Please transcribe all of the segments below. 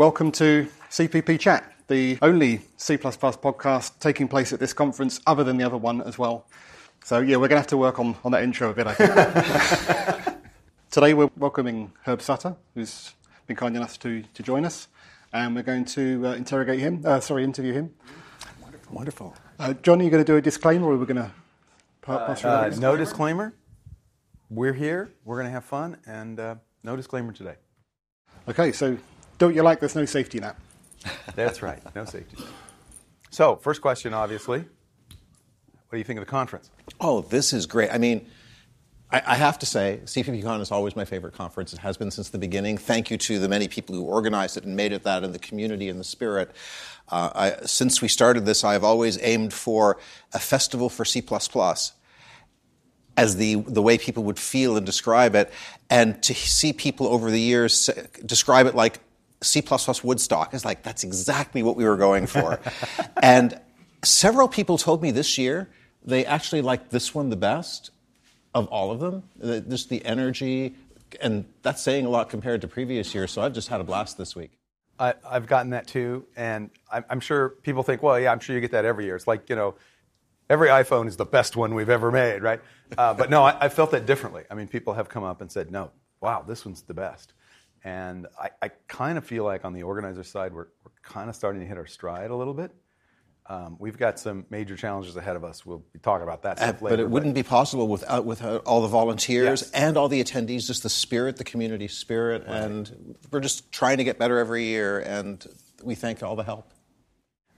Welcome to CPP Chat, the only C podcast taking place at this conference, other than the other one as well. So, yeah, we're going to have to work on, on that intro a bit, I think. Today, we're welcoming Herb Sutter, who's been kind enough to, to join us, and we're going to uh, interrogate him, uh, sorry, interview him. Wonderful. Wonderful. Uh, John, are you going to do a disclaimer, or are we going to pass uh, disclaimer? No disclaimer. We're here, we're going to have fun, and uh, no disclaimer today. Okay, so don't you like there's no safety net? That's right, no safety net. So, first question, obviously. What do you think of the conference? Oh, this is great. I mean, I, I have to say, CPPCon is always my favorite conference. It has been since the beginning. Thank you to the many people who organized it and made it that, and the community and the spirit. Uh, I, since we started this, I have always aimed for a festival for C as the, the way people would feel and describe it, and to see people over the years describe it like C++ Woodstock is like, that's exactly what we were going for. and several people told me this year they actually liked this one the best of all of them. Just the energy, and that's saying a lot compared to previous years. So I've just had a blast this week. I, have gotten that too, and I'm sure people think, well, yeah, I'm sure you get that every year. It's like, you know, every iPhone is the best one we've ever made, right? Uh, but no, I, I, felt that differently. I mean, people have come up and said, no, wow, this one's the best. And I, I kind of feel like on the organizer side, we're, we're kind of starting to hit our stride a little bit. Um, we've got some major challenges ahead of us. We'll be talking about that stuff uh, later. But it wouldn't be possible without, without all the volunteers yes. and all the attendees, just the spirit, the community spirit. Right. And we're just trying to get better every year, and we thank all the help.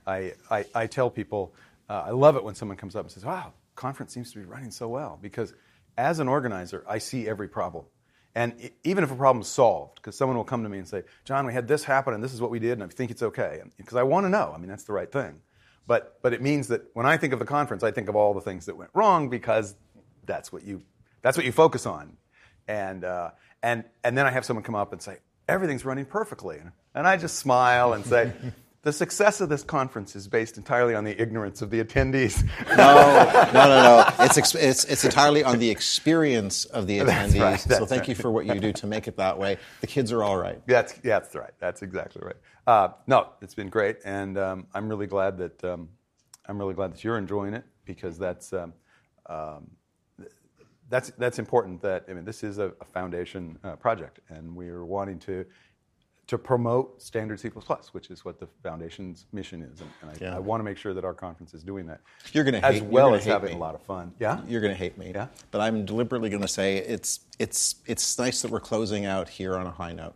I, I, I tell people, uh, I love it when someone comes up and says, wow, conference seems to be running so well. Because as an organizer, I see every problem. And even if a problem's solved, because someone will come to me and say, John, we had this happen and this is what we did and I think it's okay. Because I want to know. I mean, that's the right thing. But, but it means that when I think of the conference, I think of all the things that went wrong because that's what you, that's what you focus on. And, uh, and, and then I have someone come up and say, everything's running perfectly. And I just smile and say, the success of this conference is based entirely on the ignorance of the attendees. no, no, no, no. It's, it's, it's entirely on the experience of the attendees. Right, so thank right. you for what you do to make it that way. The kids are all right. That's, yeah, that's right. That's exactly right. Uh, no, it's been great, and um, I'm really glad that um, I'm really glad that you're enjoying it because that's um, um that's that's important. That I mean, this is a, a foundation uh, project, and we're wanting to to promote standard C++, which is what the foundation's mission is. And, and I, yeah. I, want to make sure that our conference is doing that. You're going to as well as having me. a lot of fun. Yeah, you're going to hate me. Yeah, but I'm deliberately going to say it's it's it's nice that we're closing out here on a high note,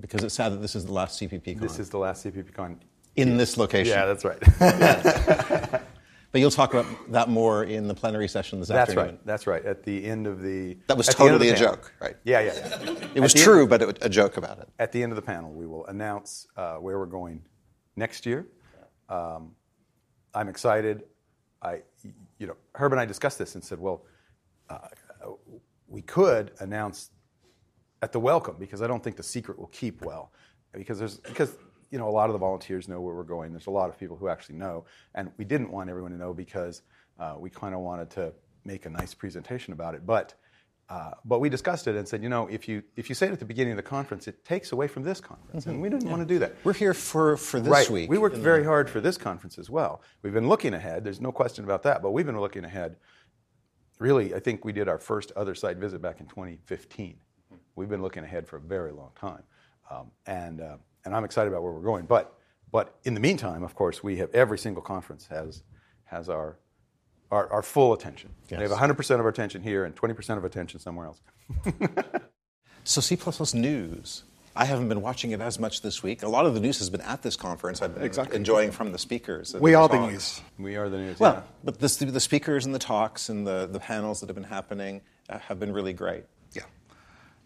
because it's sad that this is the last CPP. Con. This is the last CPP con in this location. Yeah, that's right. But you'll talk about that more in the plenary session this That's afternoon. right. That's right. At the end of the that was totally a joke, right? Yeah, yeah. yeah. it was true, end, but it, a joke about it. At the end of the panel, we will announce uh, where we're going next year. Um, I'm excited. I, you know, Herb and I discussed this and said, well, uh, we could announce at the welcome because I don't think the secret will keep well because there's because you know, a lot of the volunteers know where we're going. There's a lot of people who actually know, and we didn't want everyone to know because uh, we kind of wanted to make a nice presentation about it. But uh, but we discussed it and said, you know, if you if you say it at the beginning of the conference, it takes away from this conference, mm-hmm. and we didn't yeah. want to do that. We're here for for this right. week. We worked very hard for this conference as well. We've been looking ahead. There's no question about that. But we've been looking ahead. Really, I think we did our first other site visit back in 2015. We've been looking ahead for a very long time, um, and. Uh, and I'm excited about where we're going. But, but in the meantime, of course, we have every single conference has, has our, our, our full attention. Yes. We have 100% of our attention here and 20% of attention somewhere else. so C++ news. I haven't been watching it as much this week. A lot of the news has been at this conference. I've been exactly. enjoying from the speakers. We are the news. We are the news. Well, yeah. but the, the speakers and the talks and the, the panels that have been happening uh, have been really great. Yeah,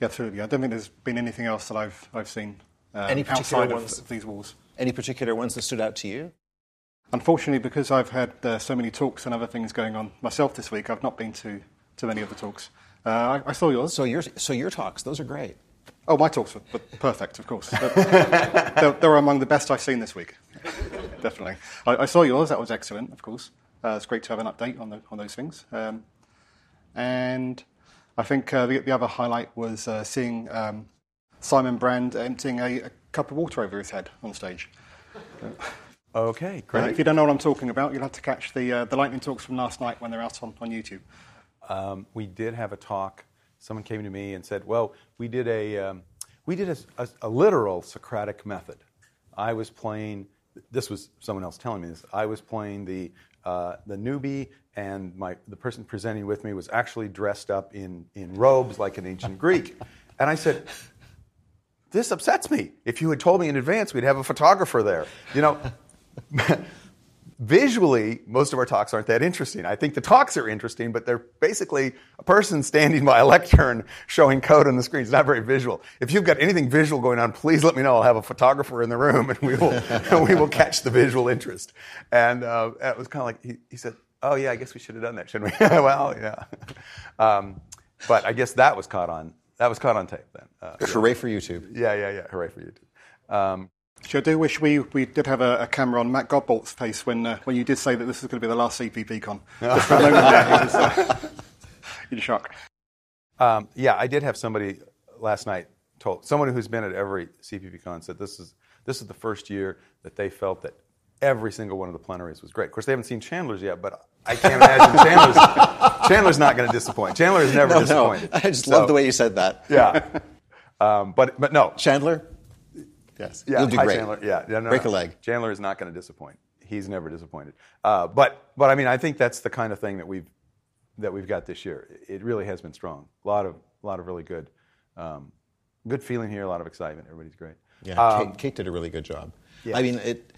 yeah, absolutely. I don't think there's been anything else that I've I've seen um, any particular ones, of these walls. Any particular ones that stood out to you? Unfortunately, because I've had uh, so many talks and other things going on myself this week, I've not been to, to many of the talks. Uh, I, I, saw yours. So your, so your talks, those are great. Oh, my talks were, perfect, of course. they, they, were among the best I've seen this week. Definitely. I, I, saw yours. That was excellent, of course. Uh, it's great to have an update on, the, on those things. Um, and I think uh, the, the, other highlight was uh, seeing um, Simon Brand emptying a, a cup of water over his head on stage. Okay, Uh, great. if you don't know what I'm talking about, you'll have to catch the, uh, the lightning talks from last night when they're out on, on YouTube. um, we did have a talk. Someone came to me and said, "Well, we did a um, we did a, a, a literal Socratic method. I was playing. This was someone else telling me this. I was playing the uh, the newbie, and my the person presenting with me was actually dressed up in in robes like an ancient Greek. And I said." This upsets me. If you had told me in advance, we'd have a photographer there. You know, visually, most of our talks aren't that interesting. I think the talks are interesting, but they're basically a person standing by a lectern showing code on the screen. It's not very visual. If you've got anything visual going on, please let me know. I'll have a photographer in the room, and we will and we will catch the visual interest. And uh, it was kind of like he, he said, "Oh yeah, I guess we should have done that, shouldn't we?" well, yeah. Um, but I guess that was caught on that was caught on tape then. Uh, Hooray for YouTube. yeah, yeah, yeah. Hooray for YouTube. too. Um, Actually, I do wish we, we did have a, a camera on Matt Godbolt's face when, uh, when you did say that this was going to be the last CPP con. Just for a moment there, he was uh, in shock. Um, yeah, I did have somebody last night told someone who's been at every CPPCon said this is this is the first year that they felt that every single one of the plenaries was great. Of course, they haven't seen Chandler's yet, but I can't imagine Chandler's Chandler's not going to disappoint. Chandler is never No, no, disappointed. I just So, love the way you said that. Yeah, um, but but no, Chandler? Yes. yeah, You'll do great. Chandler. Yeah, no, Break no. a leg. Chandler is not going to disappoint. He's never disappointed. Uh, but but I mean, I think that's the kind of thing that we've that we've got this year. It really has been strong. A lot of a lot of really good um, good feeling here. A lot of excitement. Everybody's great. Yeah, Um, Kate, Kate did a really good job. Yes. I mean, it,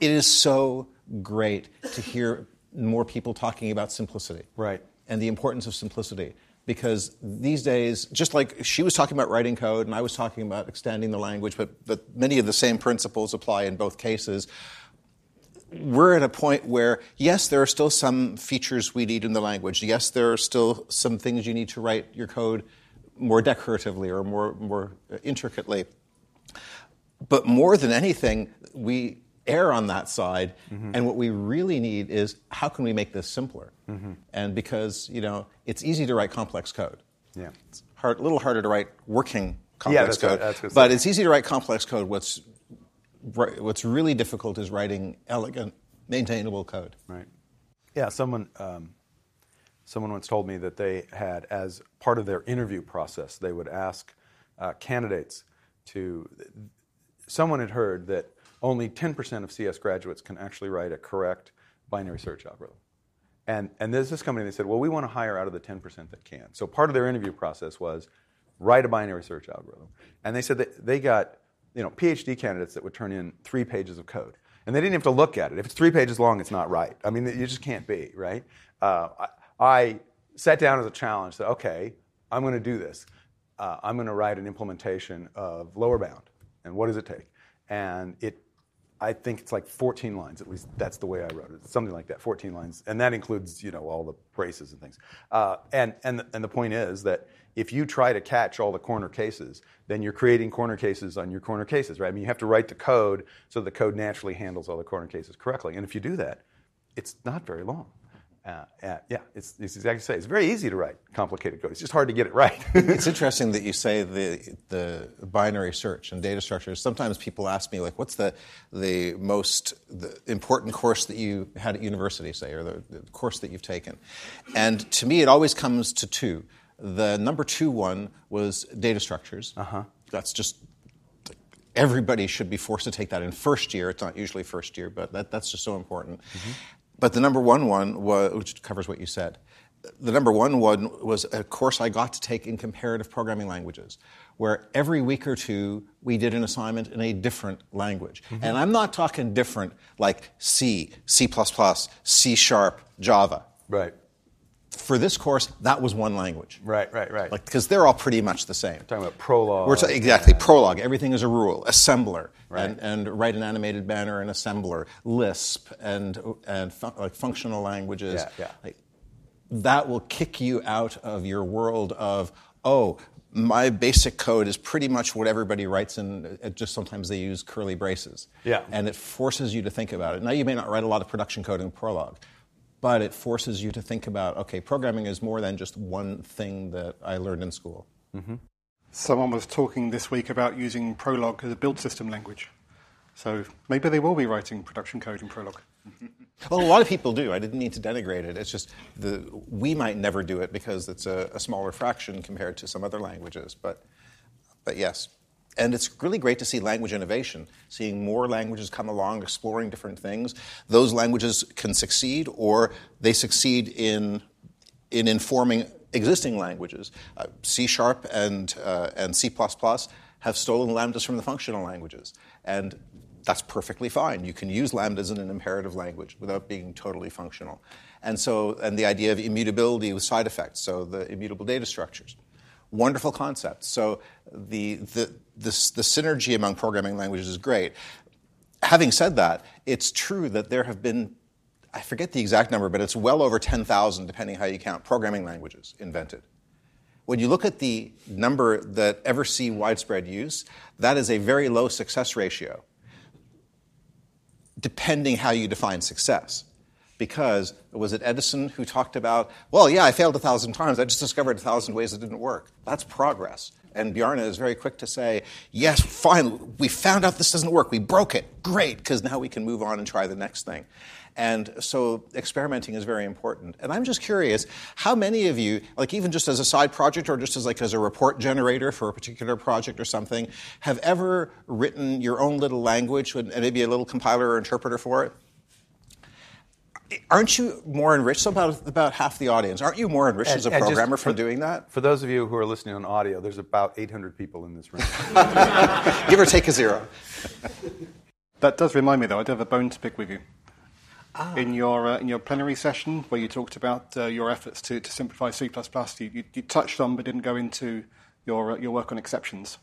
it is so great to hear more people talking about simplicity. Right. And the importance of simplicity. Because these days, just like she was talking about writing code and I was talking about extending the language, but, but many of the same principles apply in both cases. We're at a point where, yes, there are still some features we need in the language. Yes, there are still some things you need to write your code more decoratively or more, more intricately. But more than anything, we err on that side, and what we really need is how can we make this simpler? And because you know it's easy to write complex code, Yeah. it's hard, a little harder to write working complex right. code. That's good but it's easy to write complex code. What's what's really difficult is writing elegant, maintainable code. Right. Yeah. Someone um, someone once told me that they had, as part of their interview process, they would ask uh, candidates to. Someone had heard that only 10% of CS graduates can actually write a correct binary search algorithm. And, and there's this company, they said, well, we want to hire out of the 10% that can. So part of their interview process was write a binary search algorithm. And they said that they got you know, PhD candidates that would turn in three pages of code. And they didn't have to look at it. If it's three pages long, it's not right. I mean, you just can't be, right? Uh, I, I sat down as a challenge, said, okay, I'm going to do this. Uh, I'm going to write an implementation of lower bound. And what does it take? And it I think it's like 14 lines. At least that's the way I wrote it. Something like that, 14 lines, and that includes you know all the braces and things. Uh, and and and the point is that if you try to catch all the corner cases, then you're creating corner cases on your corner cases, right? I mean, you have to write the code so the code naturally handles all the corner cases correctly. And if you do that, it's not very long. Uh, uh, yeah, it's, it's exactly the same. It's very easy to write complicated code. It's just hard to get it right. it's interesting that you say the the binary search and data structures. Sometimes people ask me like, "What's the the most the important course that you had at university, say, or the, the course that you've taken?" And to me, it always comes to two. The number two one was data structures. Uh-huh. That's just everybody should be forced to take that in first year. It's not usually first year, but that, that's just so important. But the number one one, was, which covers what you said, the number one one was a course I got to take in comparative programming languages, where every week or two we did an assignment in a different language. Mm-hmm. And I'm not talking different like C, C, C Sharp, Java. right, For this course, that was one language. right, right, right. Like, because they're all pretty much the same. talking about Prolog. We're ta- exactly Prolog. Everything is a rule. Assembler Right. and, and write an animated banner in assembler. Lisp and and like functional languages. Yeah, yeah. Like, that will kick you out of your world of oh. My basic code is pretty much what everybody writes and uh, just sometimes they use curly braces. Yeah. And it forces you to think about it. Now you may not write a lot of production code in Prolog, but it forces you to think about okay, programming is more than just one thing that I learned in school. Mm-hmm. Someone was talking this week about using Prolog as a build system language. So maybe they will be writing production code in Prolog. Well, a lot of people do. I didn't mean to denigrate it. It's just the, we might never do it because it's a, a smaller fraction compared to some other languages. But, but yes. And it's really great to see language innovation, seeing more languages come along, exploring different things. Those languages can succeed, or they succeed in, in informing existing languages. Uh, C sharp and, uh, and C have stolen lambdas from the functional languages. And that's perfectly fine. You can use lambdas in an imperative language without being totally functional. And so, and the idea of immutability with side effects, so the immutable data structures. Wonderful concept. So the, the, the, the synergy among programming languages is great. Having said that, it's true that there have been I forget the exact number, but it's well over 10,000, depending how you count, programming languages invented. When you look at the number that ever see widespread use, that is a very low success ratio, depending how you define success. Because was it Edison who talked about, well, yeah, I failed a thousand times, I just discovered a thousand ways it didn't work. That's progress. And Bjarne is very quick to say, yes, fine, we found out this doesn't work, we broke it, great, because now we can move on and try the next thing. And so experimenting is very important. And I'm just curious, how many of you, like even just as a side project or just as like as a report generator for a particular project or something, have ever written your own little language and maybe a little compiler or interpreter for it? Aren't you more enriched? So about about half the audience, aren't you more enriched and, as a programmer from doing that? For those of you who are listening on audio, there's about 800 people in this room. Give or take a zero. that does remind me, though, I do have a bone to pick with you. Ah. In your uh, in your plenary session, where you talked about uh, your efforts to, to simplify C++, you, you, you, touched on but didn't go into your uh, your work on exceptions.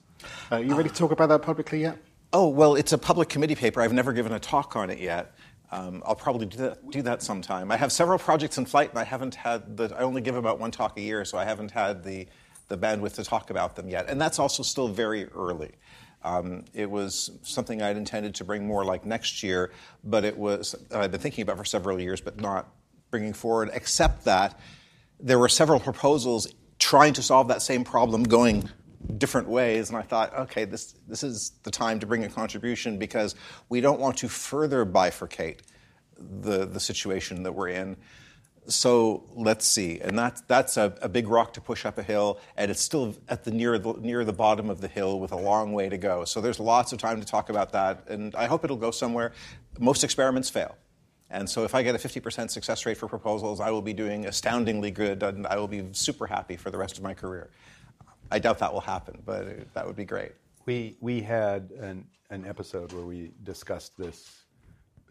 Uh, are you ready to talk about that publicly yet? Oh well, it's a public committee paper. I've never given a talk on it yet. Um, I'll probably do that, do that sometime. I have several projects in flight, and I haven't had the. I only give about one talk a year, so I haven't had the the bandwidth to talk about them yet. And that's also still very early. Um, it was something I'd intended to bring more like next year, but it was I've been thinking about for several years, but not bringing forward. Except that there were several proposals trying to solve that same problem, going different ways, and I thought, okay, this this is the time to bring a contribution because we don't want to further bifurcate the the situation that we're in so let's see, and that's that's a, a, big rock to push up a hill, and it's still at the near the near the bottom of the hill with a long way to go. So there's lots of time to talk about that, and I hope it'll go somewhere. Most experiments fail, and so if I get a 50% success rate for proposals, I will be doing astoundingly good, and I will be super happy for the rest of my career. I doubt that will happen, but that would be great. We we had an an episode where we discussed this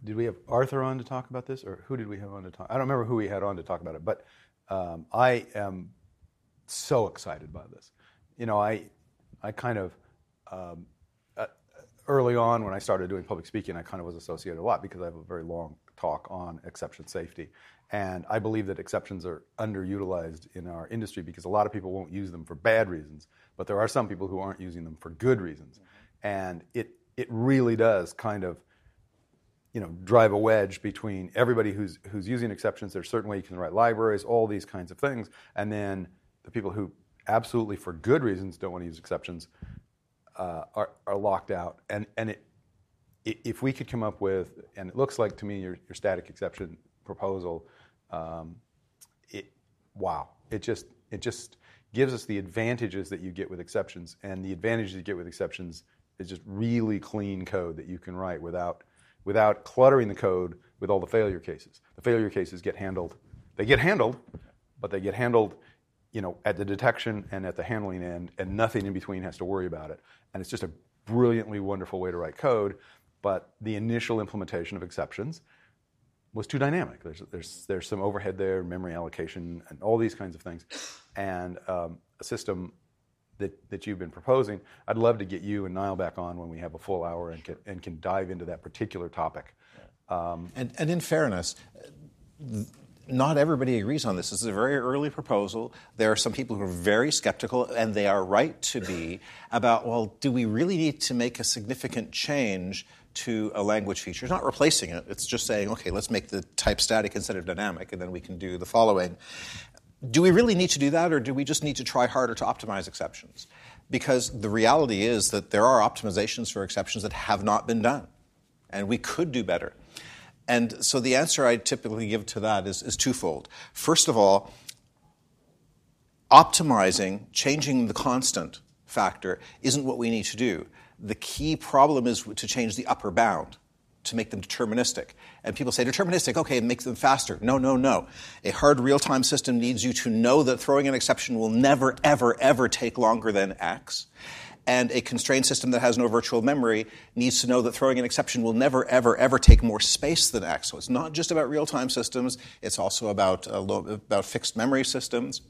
did we have Arthur on to talk about this, or who did we have on to talk? I don't remember who we had on to talk about it, but um, I am so excited by this. You know, I I kind of um, uh, early on when I started doing public speaking, I kind of was associated a lot because I have a very long talk on exception safety, and I believe that exceptions are underutilized in our industry because a lot of people won't use them for bad reasons, but there are some people who aren't using them for good reasons, and it it really does kind of you know, drive a wedge between everybody who's who's using exceptions. There's certain way you can write libraries, all these kinds of things, and then the people who absolutely for good reasons don't want to use exceptions uh, are are locked out. And and it, if we could come up with, and it looks like to me your your static exception proposal, um, it wow, it just it just gives us the advantages that you get with exceptions, and the advantages you get with exceptions is just really clean code that you can write without without cluttering the code with all the failure cases. The failure cases get handled. They get handled, but they get handled you know, at the detection and at the handling end, and nothing in between has to worry about it. And it's just a brilliantly wonderful way to write code. But the initial implementation of exceptions was too dynamic. There's, there's, there's some overhead there, memory allocation, and all these kinds of things. And um, a system that, that you've been proposing. I'd love to get you and Niall back on when we have a full hour and can, and can dive into that particular topic. Um, and, and in fairness, not everybody agrees on this. This is a very early proposal. There are some people who are very skeptical, and they are right to be, about, well, do we really need to make a significant change to a language feature? It's not replacing it, it's just saying, okay, let's make the type static instead of dynamic, and then we can do the following do we really need to do that, or do we just need to try harder to optimize exceptions? because the reality is that there are optimizations for exceptions that have not been done, and we could do better. And so the answer I typically give to that is, is twofold. First of all, optimizing, changing the constant factor isn't what we need to do. The key problem is to change the upper bound to make them deterministic. And people say, deterministic, okay, make them faster. No, no, no. A hard real time system needs you to know that throwing an exception will never, ever, ever take longer than X. And a constrained system that has no virtual memory needs to know that throwing an exception will never, ever, ever take more space than X. So it's not just about real time systems, it's also about, uh, about fixed memory systems.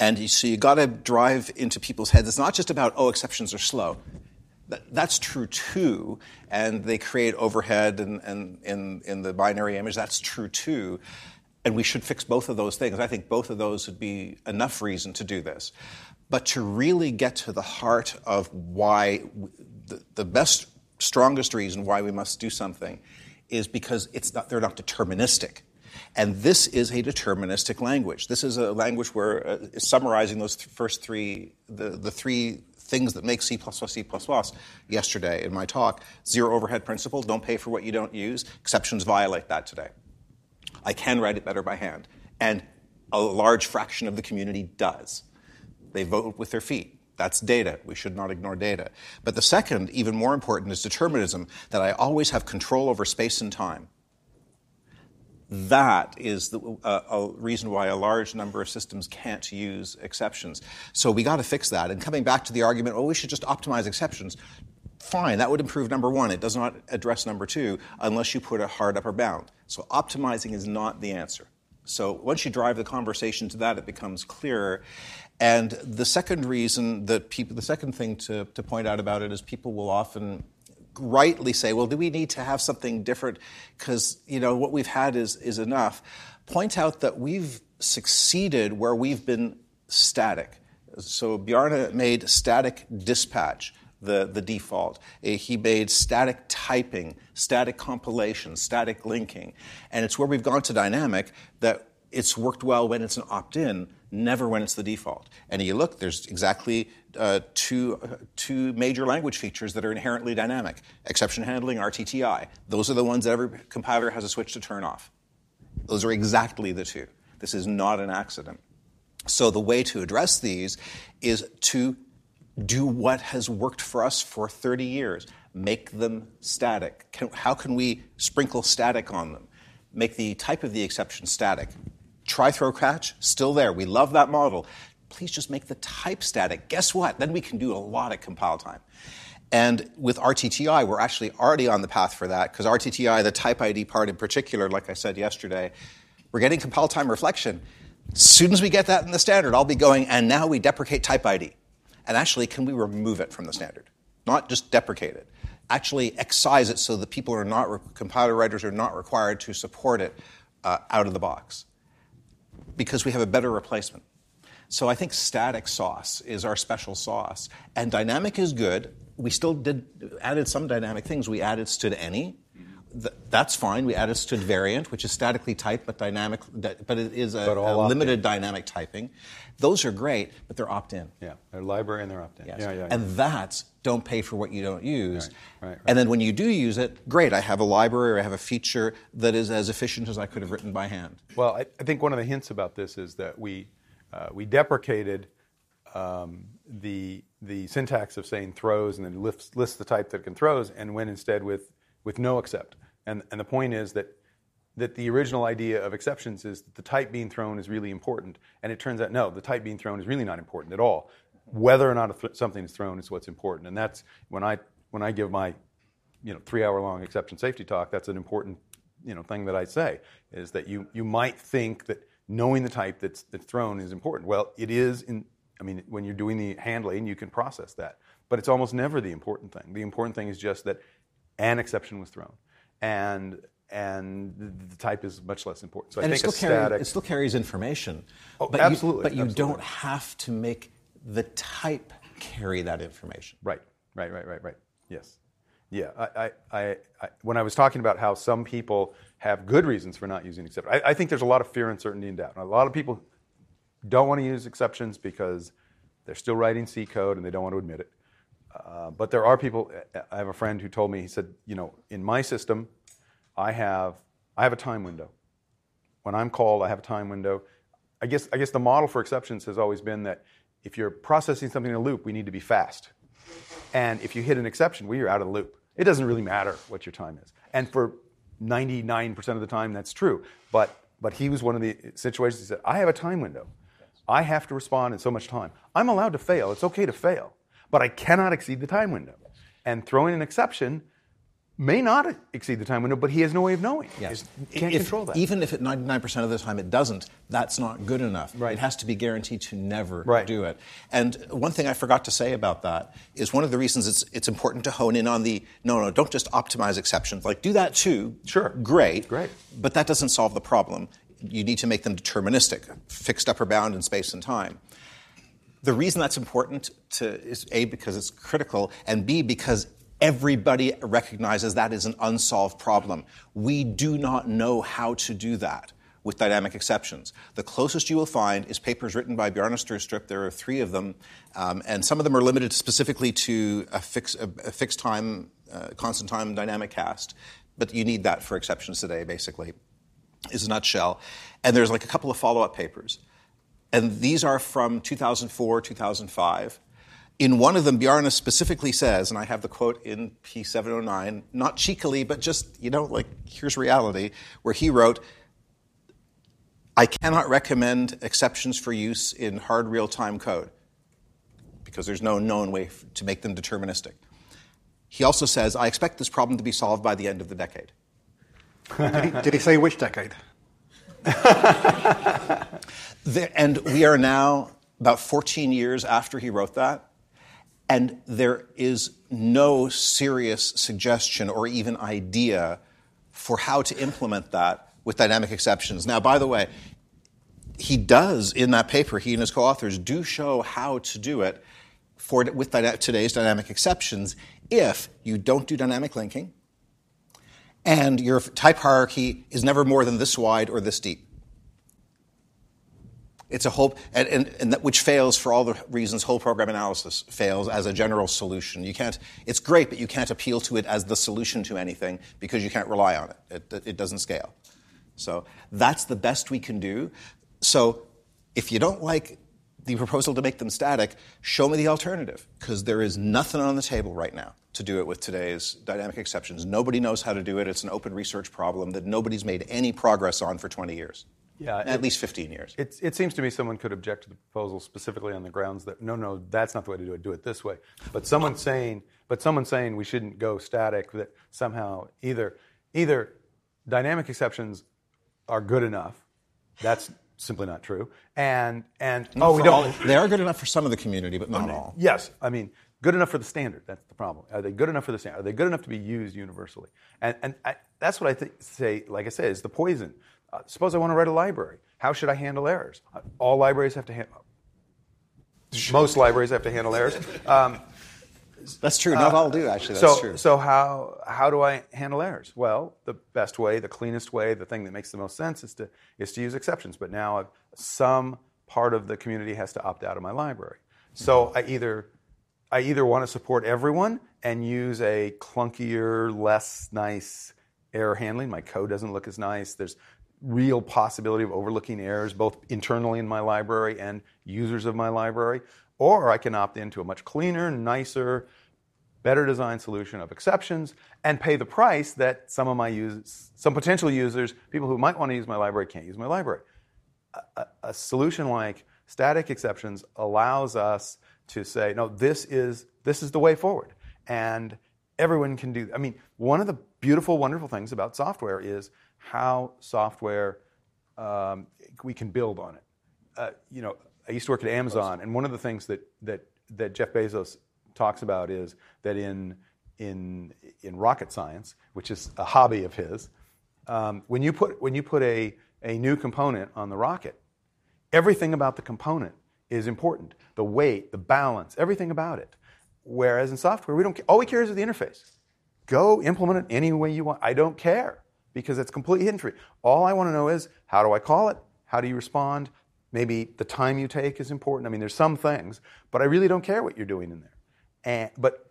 And you, so you got to drive into people's heads. It's not just about, oh, exceptions are slow that's true too, and they create overhead and, and in, in the binary image. That's true too, and we should fix both of those things. I think both of those would be enough reason to do this. But to really get to the heart of why, the, the best, strongest reason why we must do something is because it's not, they're not deterministic. And this is a deterministic language. This is a language where uh, summarizing those th- first three, the, the three things that make C++ C++ yesterday in my talk. Zero overhead principle, don't pay for what you don't use. Exceptions violate that today. I can write it better by hand. And a large fraction of the community does. They vote with their feet. That's data. We should not ignore data. But the second, even more important, is determinism that I always have control over space and time. That is the, uh, a reason why a large number of systems can't use exceptions. So we got to fix that. And coming back to the argument, well, we should just optimize exceptions. Fine, that would improve number one. It does not address number two unless you put a hard upper bound. So optimizing is not the answer. So once you drive the conversation to that, it becomes clearer. And the second reason that people, the second thing to, to point out about it is people will often rightly say, well, do we need to have something different? Because, you know, what we've had is, is enough. Point out that we've succeeded where we've been static. So Bjarne made static dispatch the, the default. Uh, he made static typing, static compilation, static linking. And it's where we've gone to dynamic that it's worked well when it's an opt in, never when it's the default. And you look, there's exactly uh, two, uh, two major language features that are inherently dynamic exception handling, RTTI. Those are the ones that every compiler has a switch to turn off. Those are exactly the two. This is not an accident. So the way to address these is to do what has worked for us for 30 years make them static. Can, how can we sprinkle static on them? Make the type of the exception static. Try throw catch, still there. We love that model. Please just make the type static. Guess what? Then we can do a lot of compile time. And with RTTI, we're actually already on the path for that because RTTI, the type ID part in particular, like I said yesterday, we're getting compile time reflection. As soon as we get that in the standard, I'll be going, and now we deprecate type ID. And actually, can we remove it from the standard? Not just deprecate it. Actually, excise it so that people are not, compiler writers are not required to support it uh, out of the box because we have a better replacement. So I think static sauce is our special sauce. And dynamic is good. We still did added some dynamic things. We added std::any that's fine. We added std::variant, which is statically typed but dynamic, but it is a, a limited dynamic typing. Those are great, but they're opt-in. Yeah, they're library and they're opt-in. Yes. Yeah, yeah, yeah. And that's don't pay for what you don't use. Right, right, right. And then when you do use it, great. I have a library or I have a feature that is as efficient as I could have written by hand. Well, I, I think one of the hints about this is that we uh, we deprecated um, the the syntax of saying throws and then lists, lists the type that can throws and went instead with with noexcept. And, and the point is that, that the original idea of exceptions is that the type being thrown is really important. And it turns out, no, the type being thrown is really not important at all. Whether or not th- something is thrown is what's important. And that's when I, when I give my you know, three hour long exception safety talk, that's an important you know, thing that I say, is that you, you might think that knowing the type that's, that's thrown is important. Well, it is in, I mean, when you're doing the handling, you can process that. But it's almost never the important thing. The important thing is just that an exception was thrown, and and the type is much less important. So and I think it still, carry, it still carries information. Oh, but absolutely. You, but you absolutely. don't have to make the type carry that information. Right, right, right, right, right. Yes. Yeah, I, I, I, when I was talking about how some people have good reasons for not using exceptions, I, I think there's a lot of fear, uncertainty, and doubt. A lot of people don't want to use exceptions because They're still writing C code and they don't want to admit it. Uh, but there are people. I have a friend who told me. He said, you know, in my system, I have I have a time window. When I'm called, I have a time window. I guess I guess the model for exceptions has always been that if you're processing something in a loop, we need to be fast. And if you hit an exception, well, you're out of the loop. It doesn't really matter what your time is. And for 99% of the time, that's true. But but he was one of the situations. He said, "I have a time window. I have to respond in so much time. I'm allowed to fail. It's okay to fail, but I cannot exceed the time window." And throwing an exception may not exceed the time window, but he has no way of knowing. Yes. He can't If- control that. Even if at 99% of the time it doesn't, that's not good enough. Right. It has to be guaranteed to never Right. do it. And one thing I forgot to say about that is one of the reasons it's, it's important to hone in on the no, no, don't just optimize exceptions. Like, do that too. Sure. Great. Great. But that doesn't solve the problem. You need to make them deterministic, fixed upper bound in space and time. The reason that's important to is A, because it's critical, and B, because everybody recognizes that is an unsolved problem. We do not know how to do that with dynamic exceptions. The closest you will find is papers written by Bjarne Stroustrup. There are three of them, um, and some of them are limited specifically to a, fix, a, a fixed time, uh, constant time dynamic cast. But you need that for exceptions today, basically, is a nutshell. And there's like a couple of follow up papers. And these are from 2004, 2005. In one of them, Bjarne specifically says, and I have the quote in P709, not cheekily, but just, you know, like, here's reality, where he wrote, I cannot recommend exceptions for use in hard real time code because there's no known way to make them deterministic. He also says, I expect this problem to be solved by the end of the decade. Did he, did he say which decade? The- and we are now about 14 years after he wrote that, and there is no serious suggestion or even idea for how to implement that with dynamic exceptions. Now, by the way, he does in that paper, he and his co-authors do show how to do it for with dyna- today's dynamic exceptions if you don't do dynamic linking and your type hierarchy is never more than this wide or this deep. It's a whole, and, and, and which fails for all the reasons whole program analysis fails as a general solution. You can't, it's great, but you can't appeal to it as the solution to anything because you can't rely on it. It, it doesn't scale. So that's the best we can do. So if you don't like the proposal to make them static, show me the alternative because there is nothing on the table right now to do it with today's dynamic exceptions. Nobody knows how to do it. It's an open research problem that nobody's made any progress on for 20 years. Yeah, At it- least 15 years. It, it seems to me someone could object to the proposal specifically on the grounds that no, no, that's not the way to do it. Do it this way. But someone saying, but someone saying we shouldn't go static. That somehow either either dynamic exceptions are good enough. That's simply not true. And and oh, we don't. all- they are good enough for some of the community, but not all. Yes, I mean, good enough for the standard. That's the problem. Are they good enough for the standard? Are they good enough to be used universally? And, and I, that's what I th- say, like I said, is the poison. Uh, suppose I want to write a library. How should I handle errors? Uh, all libraries have to handle. Most libraries have to handle errors. Um, That's true. Not all do, actually. That's Uh, so, true. so how how do I handle errors? Well, the best way, the cleanest way, the thing that makes the most sense is to is to use exceptions. But now I've, some part of the community has to opt out of my library. So I either I either want to support everyone and use a clunkier, less nice error handling. My code doesn't look as nice. There's real possibility of overlooking errors both internally in my library and users of my library. Or I can opt into a much cleaner, nicer, better designed solution of exceptions and pay the price that some of my users, some potential users, people who might want to use my library can't use my library. A, a, a solution like static exceptions allows us to say, no, this is this is the way forward, and everyone can do. I mean, one of the beautiful, wonderful things about software is how software um, we can build on it. Uh, you know, I used to work at Amazon, and one of the things that that that Jeff Bezos talks about is that in in in rocket science, which is a hobby of his, um, when you put when you put a a new component on the rocket, everything about the component is important. The weight, the balance, everything about it. Whereas in software, we don't. All we care is the interface. Go implement it any way you want. I don't care because it's completely hidden for you. All I want to know is how do I call it? How do you respond? maybe the time you take is important. I mean, there's some things, but I really don't care what you're doing in there. And, but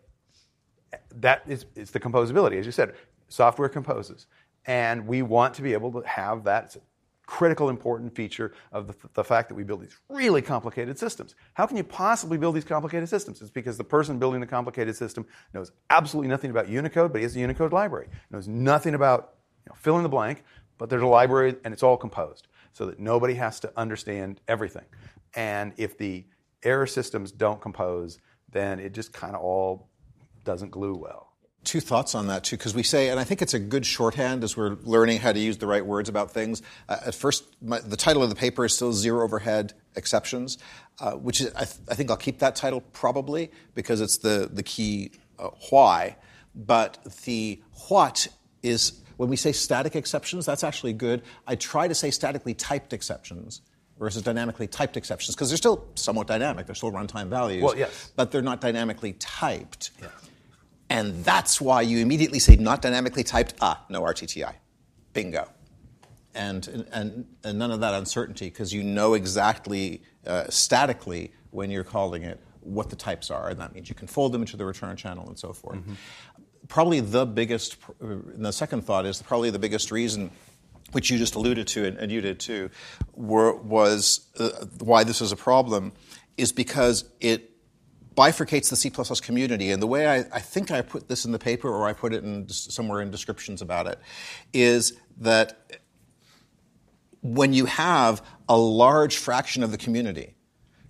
that is, is the composability. As you said, software composes. And we want to be able to have that. It's critical, important feature of the, the fact that we build these really complicated systems. How can you possibly build these complicated systems? It's because the person building the complicated system knows absolutely nothing about Unicode, but he has a Unicode library. Knows nothing about know, fill in the blank, but there's a library and it's all composed so that nobody has to understand everything. And if the error systems don't compose, then it just kind of all doesn't glue well two thoughts on that too, because we say, and I think it's a good shorthand as we're learning how to use the right words about things. Uh, at first, my, the title of the paper is still Zero Overhead Exceptions, uh, which is, I, th- I, think I'll keep that title probably because it's the, the key uh, why. But the what is, when we say static exceptions, that's actually good. I try to say statically typed exceptions versus dynamically typed exceptions because they're still somewhat dynamic. They're still runtime values. Well, yes. But they're not dynamically typed. And that's why you immediately say not dynamically typed, ah, no RTTI. Bingo. And, and, and none of that uncertainty because you know exactly uh, statically when you're calling it what the types are. And that means you can fold them into the return channel and so forth. Mm-hmm. Probably the biggest, and the second thought is probably the biggest reason which you just alluded to and, and you did too, were, was uh, why this is a problem, is because it bifurcates the C++ community. And the way I, I, think I put this in the paper, or I put it in somewhere in descriptions about it, is that when you have a large fraction of the community,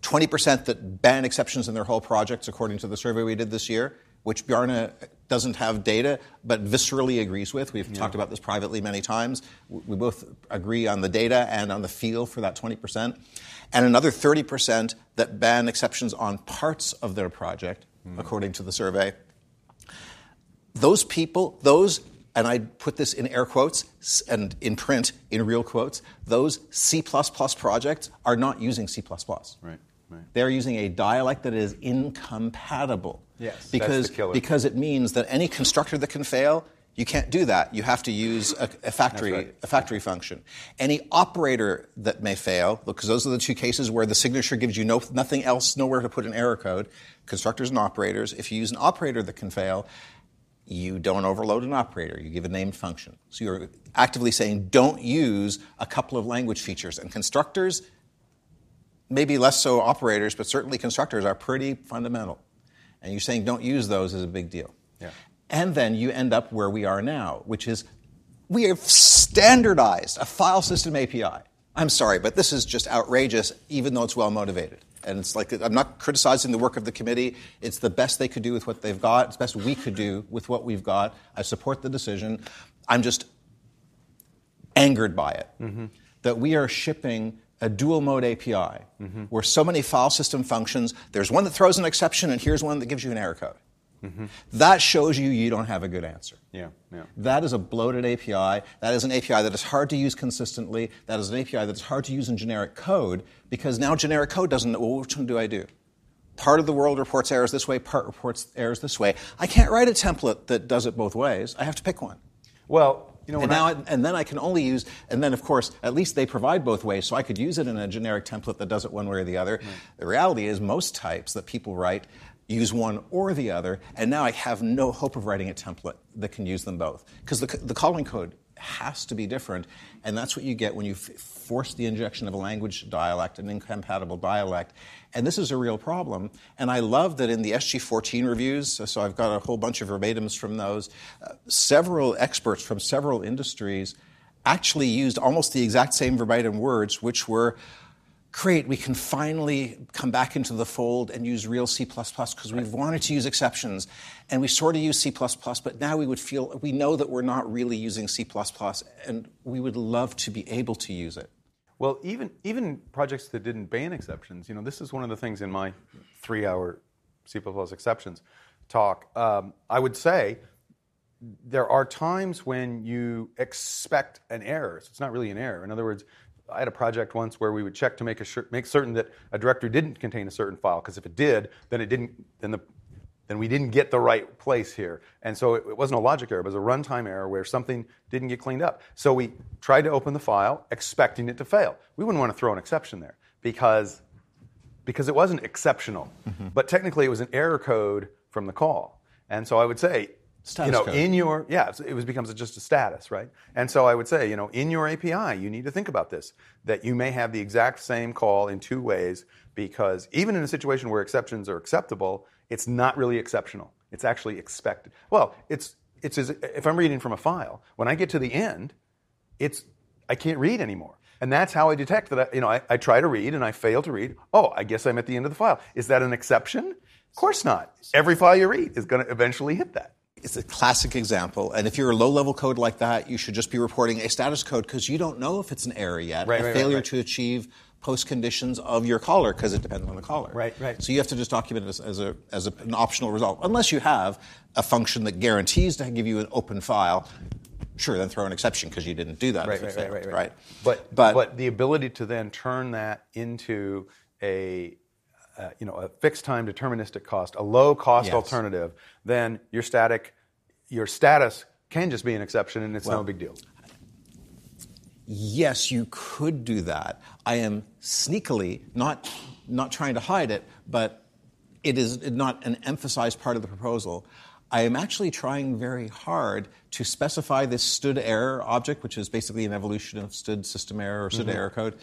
20% that ban exceptions in their whole projects, according to the survey we did this year, which Bjarne doesn't have data but viscerally agrees with. We've yeah. talked about this privately many times. We both agree on the data and on the feel for that 20% and another 30% that ban exceptions on parts of their project, mm. according to the survey. Those people, those, and I put this in air quotes and in print in real quotes, those C projects are not using C. Right. Right. They're using a dialect that is incompatible. Yes, because, because it means that any constructor that can fail you can't do that. You have to use a, a factory right. a factory function. Any operator that may fail, because those are the two cases where the signature gives you no, nothing else, nowhere to put an error code. Constructors and operators. If you use an operator that can fail, you don't overload an operator. You give a named function. So you're actively saying don't use a couple of language features. And constructors, maybe less so operators, but certainly constructors are pretty fundamental. And you're saying don't use those is a big deal. Yeah. And then you end up where we are now, which is we have standardized a file system API. I'm sorry, but this is just outrageous, even though it's well motivated. And it's like, I'm not criticizing the work of the committee. It's the best they could do with what they've got. It's the best we could do with what we've got. I support the decision. I'm just angered by it mm-hmm. that we are shipping a dual mode API mm-hmm. where so many file system functions, there's one that throws an exception, and here's one that gives you an error code. Mm-hmm. That shows you you don't have a good answer. Yeah, yeah. That is a bloated API. That is an API that is hard to use consistently. That is an API that is hard to use in generic code because now generic code doesn't know, well, which one do I do? Part of the world reports errors this way, part reports errors this way. I can't write a template that does it both ways. I have to pick one. Well, you know, and now, I, and then I can only use, and then of course, at least they provide both ways, so I could use it in a generic template that does it one way or the other. Right. The reality is, most types that people write use one or the other, and now I have no hope of writing a template that can use them both. Because the, the calling code has to be different, and that's what you get when you force the injection of a language dialect, an incompatible dialect. And this is a real problem. And I love that in the SG14 reviews, so I've got a whole bunch of verbatims from those, uh, several experts from several industries actually used almost the exact same verbatim words, which were great, we can finally come back into the fold and use real C++ because we've wanted to use exceptions. And we sort of use C++, but now we would feel, we know that we're not really using C++, and we would love to be able to use it. Well, even, even projects that didn't ban exceptions, you know, this is one of the things in my three hour C++ exceptions talk. Um, I would say there are times when you expect an error. So it's not really an error. In other words, I had a project once where we would check to make, a, make certain that a directory didn't contain a certain file, because if it did, then it didn't, then the then we didn't get the right place here. And so it, it wasn't a logic error, it was a runtime error where something didn't get cleaned up. So we tried to open the file expecting it to fail. We wouldn't want to throw an exception there. because because it wasn't exceptional, Mm-hmm. but technically it was an error code from the call. And so I would say, Status you know, code. in your yeah, it was becomes just a status, right? And so I would say, you know, in your API, you need to think about this that you may have the exact same call in two ways because even in a situation where exceptions are acceptable, it's not really exceptional. It's actually expected. Well, it's it's as if I'm reading from a file. When I get to the end, it's I can't read anymore. And that's how I detect that I, you know I, I try to read and I fail to read. Oh, I guess I'm at the end of the file. Is that an exception? Of course not. Every file you read is going to eventually hit that. It's a classic example. And if you're a low level code like that, you should just be reporting a status code because you don't know if it's an error yet. Right, a right, failure right. to achieve post conditions of your caller because it depends on the caller. Right, right. So you have to just document it as, as, a, as a, an optional result. Unless you have a function that guarantees to give you an open file. Sure, then throw an exception because you didn't do that. Right, right, right, right, right. But, But, but the ability to then turn that into a uh, you know a fixed time deterministic cost, a low cost Yes. alternative, then your static your status can just be an exception and it's no big deal. Yes, you could do that. I am sneakily not not trying to hide it, but it is not an emphasized part of the proposal. I am actually trying very hard to specify this std::error object, which is basically an evolution of std::system_error or std::error_code.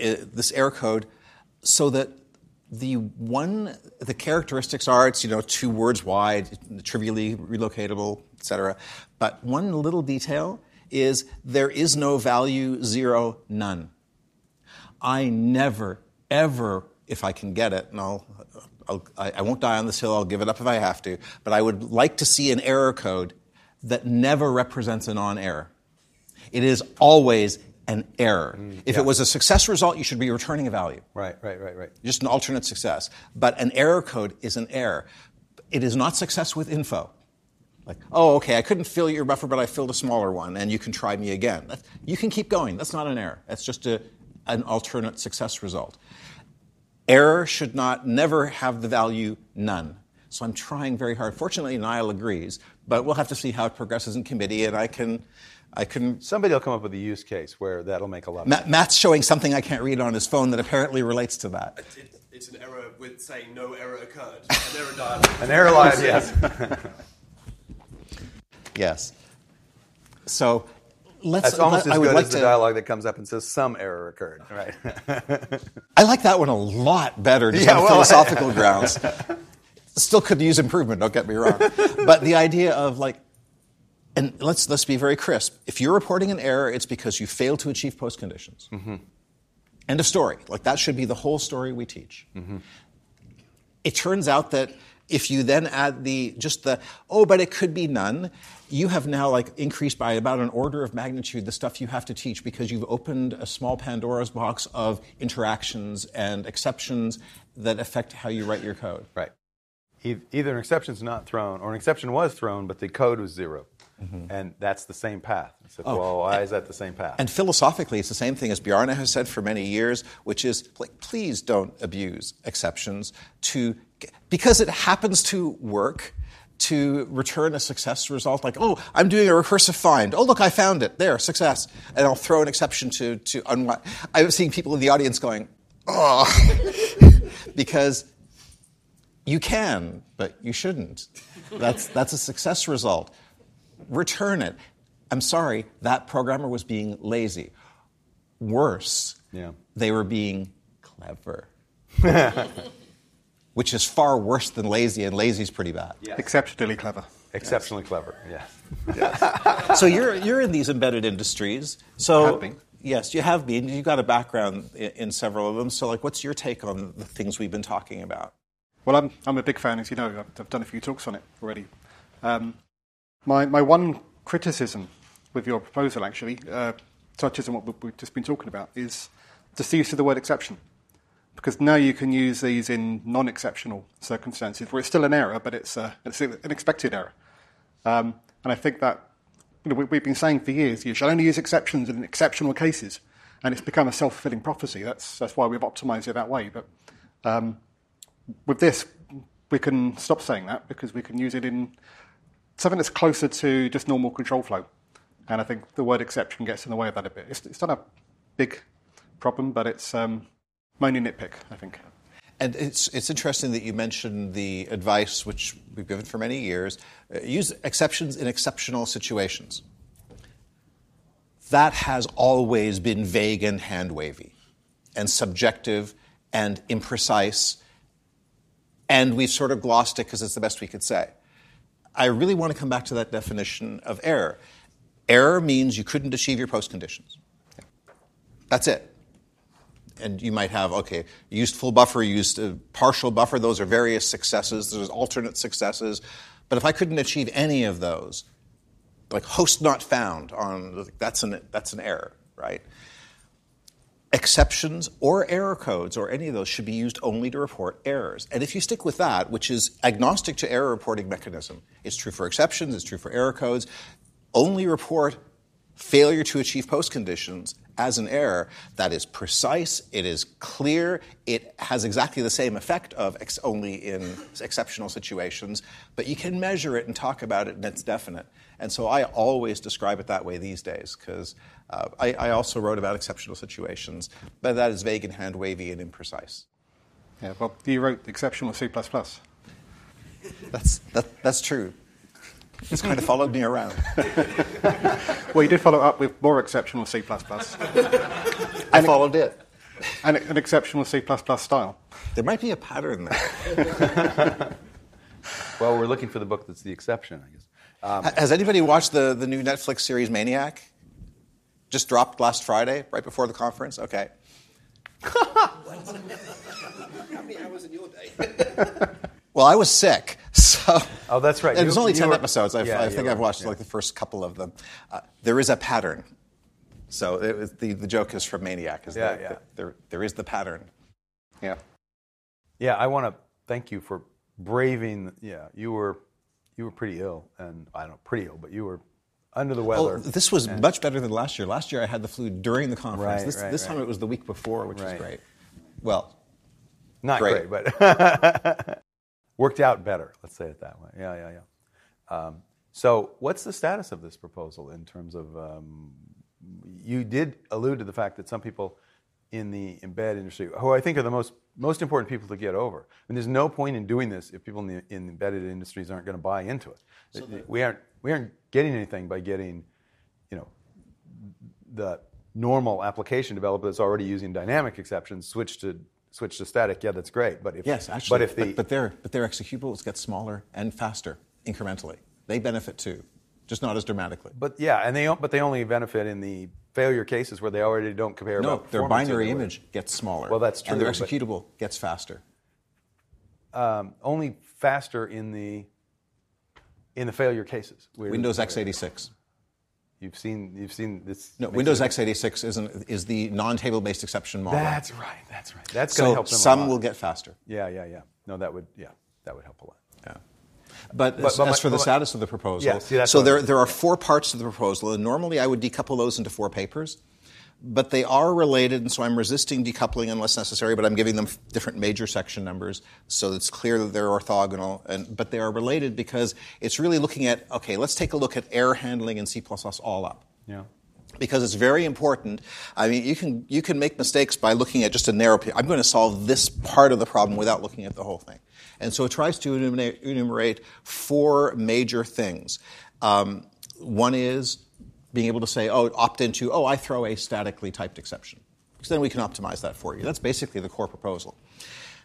uh, this error code, so that the one the characteristics are it's you know two words wide, trivially relocatable, etc. But one little detail is there is no value zero none. I never ever, if I can get it, and I'll, I'll I, won't die on this hill. I'll give it up if I have to. But I would like to see an error code that never represents a non-error. It is always an error. Mm, if it was a success result, you should be returning a value Right, right, right, right. just an alternate success. But an error code is an error. It is not success with info. Like, oh, okay, I couldn't fill your buffer, but I filled a smaller one, and you can try me again. You can keep going. That's not an error. That's just a, an alternate success result. Error should not never have the value none. So I'm trying very hard. Fortunately, Niall agrees, but we'll have to see how it progresses in committee, and I can, I can Somebody will come up with a use case where that'll make a lot of Ma- sense. Matt's showing something I can't read on his phone that apparently relates to that. It's, it's an error with saying no error occurred. An error dialog. An error line, yes. Yes. So let's. That's almost let- I as would good like as the to- dialogue that comes up and says some error occurred. Right. I like that one a lot better, just Yeah, on well- philosophical grounds. Still could use improvement. Don't get me wrong. but the idea of like, and let's let's be very crisp. If you're reporting an error, it's because you failed to achieve post conditions. Mm-hmm. End of story. Like that should be the whole story we teach. Mm-hmm. It turns out that if you then add the just the oh, but it could be none, you have now like increased by about an order of magnitude the stuff you have to teach because you've opened a small Pandora's box of interactions and exceptions that affect how you write your code. Right. Either an exception's not thrown, or an exception was thrown, but the code was 0 and that's the same path. I said, oh. well, why is that the same path? And philosophically, it's the same thing as Bjarne has said for many years, which is like, please don't abuse exceptions to because it happens to work to return a success result. Like, oh, I'm doing a recursive find. Oh, look, I found it. There, success. And I'll throw an exception to to unwind. I'm seeing people in the audience going, oh, because you can, but you shouldn't. That's that's a success result. Return it. I'm sorry, that programmer was being lazy. Worse, Yeah. they were being clever. Which is far worse than lazy, and lazy's pretty bad. Exceptionally clever. Exceptionally clever, yeah. So you're you're in these embedded industries. So Have yes, you have been. You've got a background in, in several of them. So like, what's your take on the things we've been talking about? Well, I'm, I'm a big fan, as you know. I've, I've done a few talks on it already. Um, my, my one criticism with your proposal, actually, uh, touches on what we- we've just been talking about, is the use of the word exception. Because now you can use these in non exceptional circumstances where it's still an error, but it's, uh, it's an expected error. Um, and I think that you know, we, we've been saying for years you shall only use exceptions in exceptional cases. And it's become a self fulfilling prophecy. That's, that's why we've optimized it that way. But um, with this, we can stop saying that because we can use it in something that's closer to just normal control flow. And I think the word exception gets in the way of that a bit. It's, it's not a big problem, but it's, um, My only nitpick, I think. And it's, it's interesting that you mentioned the advice which we've given for many years uh, use exceptions in exceptional situations. That has always been vague and hand wavy and subjective and imprecise, and we've sort of glossed it because it's the best we could say. I really want to come back to that definition of error. Error means you couldn't achieve your post conditions. That's it. And you might have okay used full buffer used a partial buffer. Those are various successes. There's alternate successes. But if i couldn't achieve any of those like host not found on that's an that's an error right exceptions or error codes or any of those should be used only to report errors and if you stick with that which is agnostic to error reporting mechanism it's true for exceptions it's true for error codes only report failure to achieve post conditions as an error that is precise, it is clear, it has exactly the same effect of ex- only in exceptional situations, but you can measure it and talk about it and it's definite. And so I always describe it that way these days because uh, I, I, also wrote about exceptional situations, but that is vague and hand wavy and imprecise. Yeah, well, you wrote Exceptional C++. that's, that, that's true. It's kind of followed me around. well, you did follow up with more exceptional C. I followed it. And an exceptional C style. There might be a pattern there. well, we're looking for the book that's the exception, I guess. Um, Has anybody watched the, the new Netflix series Maniac? Just dropped last Friday, right before the conference? Okay. How many hours in your day? Well, I was sick, so. Oh, that's right. It was only 10 were, episodes. Yeah, i think I've watched yeah. like the first couple of them. Uh, there is a pattern. So was, the, the joke is from Maniac. Is yeah, that, yeah. there, there is the pattern. Yeah. Yeah, I want to thank you for braving. Yeah, you were, you were pretty ill, and I don't know, pretty ill, but you were under the weather. Oh, this was and, much better than last year. Last year I had the flu during the conference. Right, this, right, this right. time it was the week before, which was great. Well, not great, great but worked out better. Let's say it that way. Yeah, yeah, yeah. Um, so, what's the status of this proposal in terms of? Um, you did allude to the fact that some people in the embed industry, who I think are the most most important people to get over. I mean, there's no point in doing this if people in the, in the embedded industries aren't going to buy into it. So the, we aren't we aren't getting anything by getting, you know, the normal application developer that's already using dynamic exceptions switch to switch to static, yeah, that's great. But if yes, actually, but if the but, but their but their executables get smaller and faster incrementally, they benefit too, just not as dramatically. But yeah, and they but they only benefit in the failure cases where they already don't compare. No, their binary image gets smaller. Well, that's true. And their executable gets faster. Um, only faster in the in the failure cases. Windows x86. You've seen you've seen this. No, Windows x86 is, an, is the non-table based exception model. That's right. That's right. That's going to help them. Some will get faster. Yeah, yeah, yeah. No, that would yeah, that would help a lot. Yeah. But, but, as, but as, for the status of the proposal, yeah, see, so there, there are four parts to the proposal, and normally I would decouple those into four papers but they are related, and so I'm resisting decoupling unless necessary, but I'm giving them different major section numbers so it's clear that they're orthogonal, and, but they are related because it's really looking at, okay, let's take a look at error handling in C++ all up. Yeah. Because it's very important. I mean, you can, you can make mistakes by looking at just a narrow, I'm going to solve this part of the problem without looking at the whole thing. And so it tries to enumerate, enumerate four major things. Um, one is being able to say, oh, opt into, oh, I throw a statically typed exception. Because then we can optimize that for you. That's basically the core proposal.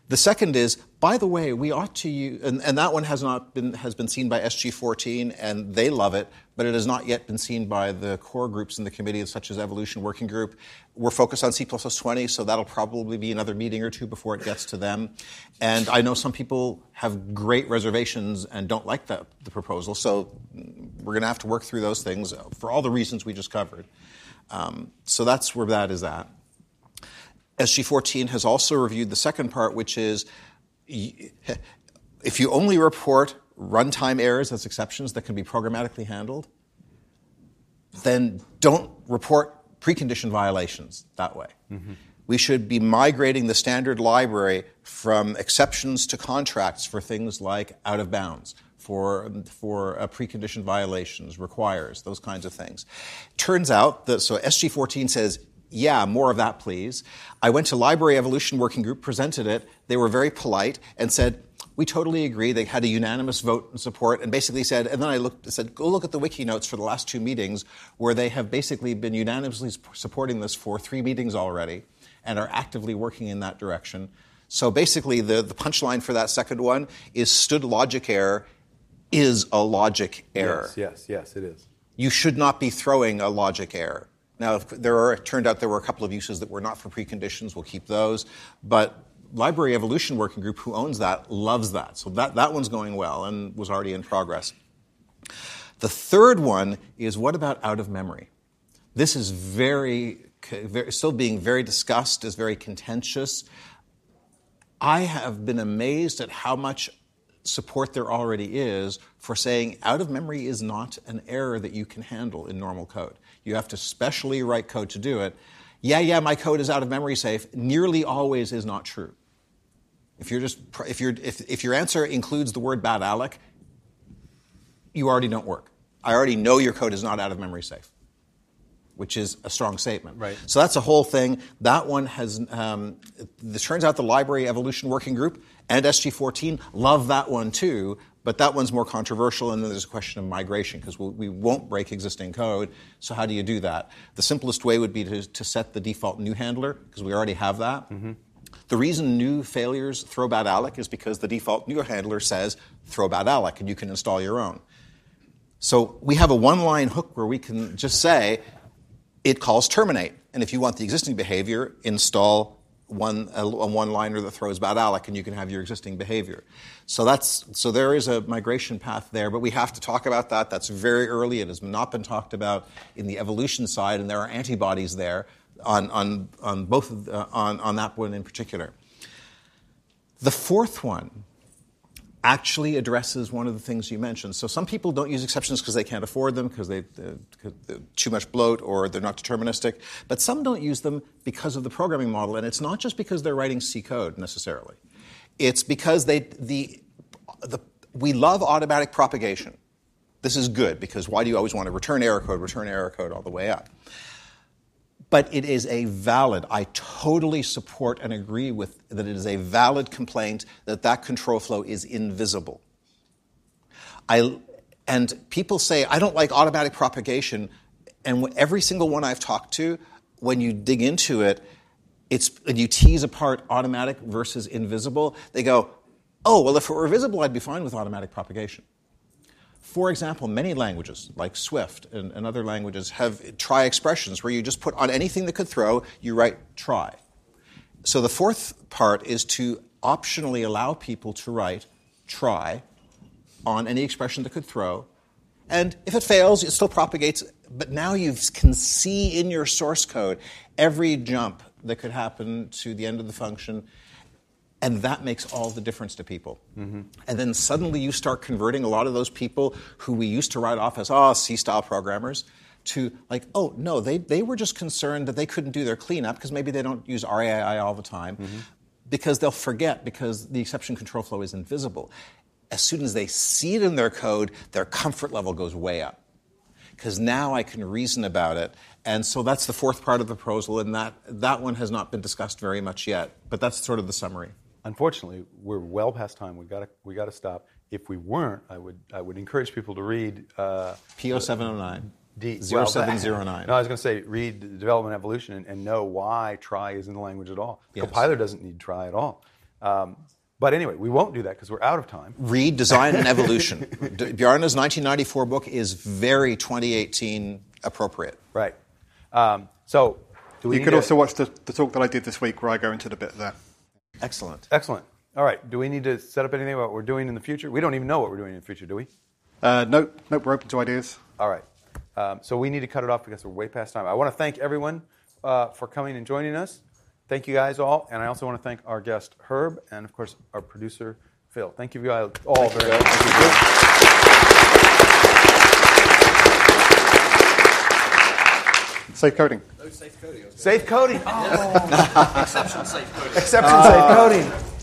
The second is, by the way, we ought to use, and, and, that one has not been has been seen by SG14, and they love it, but it has not yet been seen by the core groups in the committee, such as Evolution Working Group. We're focused on C++20, so that'll probably be another meeting or two before it gets to them. And I know some people have great reservations and don't like the, the proposal, so we're going to have to work through those things for all the reasons we just covered. Um, so that's where that is at. SG14 has also reviewed the second part, which is if you only report runtime errors as exceptions that can be programmatically handled, then don't report precondition violations that way. Mm-hmm. We should be migrating the standard library from exceptions to contracts for things like out of bounds, for, for uh, precondition violations, requires, those kinds of things. Turns out that, so SG14 says yeah, more of that, please. I went to Library Evolution Working Group, presented it. They were very polite and said, we totally agree. They had a unanimous vote and support, and basically said, and then I looked, said, go look at the wiki notes for the last two meetings, where they have basically been unanimously supporting this for three meetings already, and are actively working in that direction. So basically, the, the punchline for that second one is std::logic_error is a logic error. Yes, yes, yes, it is. You should not be throwing a logic error. Now, there are, it turned out there were a couple of uses that were not for preconditions. We'll keep those. But Library Evolution Working Group, who owns that, loves that. So that, that one's going well and was already in progress. The third one is what about out of memory? This is very, very still being very discussed, is very contentious. I have been amazed at how much support there already is for saying out of memory is not an error that you can handle in normal code. You have to specially write code to do it. Yeah, yeah, my code is out of memory safe nearly always is not true. If you're just if you're, if, if your answer includes the word bad_alloc, you already don't work. I already know your code is not out of memory safe which is a strong statement. Right. So that's a whole thing. That one has, um, it turns out the Library Evolution Working Group and SG14 love that one too, but that one's more controversial, and then there's a question of migration because we, we, won't break existing code. So how do you do that? The simplest way would be to, to set the default new handler because we already have that. Mm-hmm. The reason new failures throw bad_alloc is because the default new handler says throw bad_alloc, and you can install your own. So we have a one-line hook where we can just say it calls terminate. And if you want the existing behavior, install one, a, one liner that throws bad_alloc and you can have your existing behavior. So that's, so there is a migration path there, but we have to talk about that. That's very early. It has not been talked about in the evolution side and there are antibodies there on, on, on both, on, on that one in particular. The fourth one actually addresses one of the things you mentioned. So some people don't use exceptions because they can't afford them, because they, uh, are too much bloat, or they're not deterministic. But some don't use them because of the programming model, and it's not just because they're writing C code necessarily. It's because they the, the we love automatic propagation. This is good because why do you always want to return error code, return error code all the way up? But it is a valid i totally support and agree with that it is a valid complaint that that control flow is invisible. I, and people say i don't like automatic propagation and every single one i've talked to when you dig into it it's and you tease apart automatic versus invisible they go oh well if it were visible i'd be fine with automatic propagation for example, many languages, like Swift and, and, other languages, have try expressions where you just put on anything that could throw, you write try. So the fourth part is to optionally allow people to write try on any expression that could throw. And if it fails, it still propagates, but now you can see in your source code every jump that could happen to the end of the function and that makes all the difference to people. Mm-hmm. And then suddenly you start converting a lot of those people who we used to write off as, oh, C style programmers, to like, oh, no, they, they were just concerned that they couldn't do their cleanup because maybe they don't use RAII all the time mm-hmm. because they'll forget because the exception control flow is invisible. As soon as they see it in their code, their comfort level goes way up. Because now I can reason about it and so that's the fourth part of the proposal, and that, that one has not been discussed very much yet. But that's sort of the summary unfortunately, we're well past time. We got we got to stop. If we weren't, I would I would encourage people to read uh, PO seven hundred oh nine. D, 0709. no, I was going to say read development evolution and, and, know why try is in the language at all. Yes. Compiler doesn't need try at all. Um, but anyway, we won't do that because we're out of time. Read Design and Evolution. Bjarne's 1994 book is very 2018 appropriate. Right. Um, so, you could to, also watch the, the talk that I did this week where I go into the bit there. Excellent. Excellent. All right. Do we need to set up anything about what we're doing in the future? We don't even know what we're doing in the future, do we? Uh, nope. Nope. We're open to ideas. All right. Um, so we need to cut it off because we're way past time. I want to thank everyone uh, for coming and joining us. Thank you guys all, and I also want to thank our guest Herb and of course our producer Phil. Thank you guys all very much. Safe coding. No safe coding. Safe coding. Oh. Exception safe coding. Exception safe uh, coding.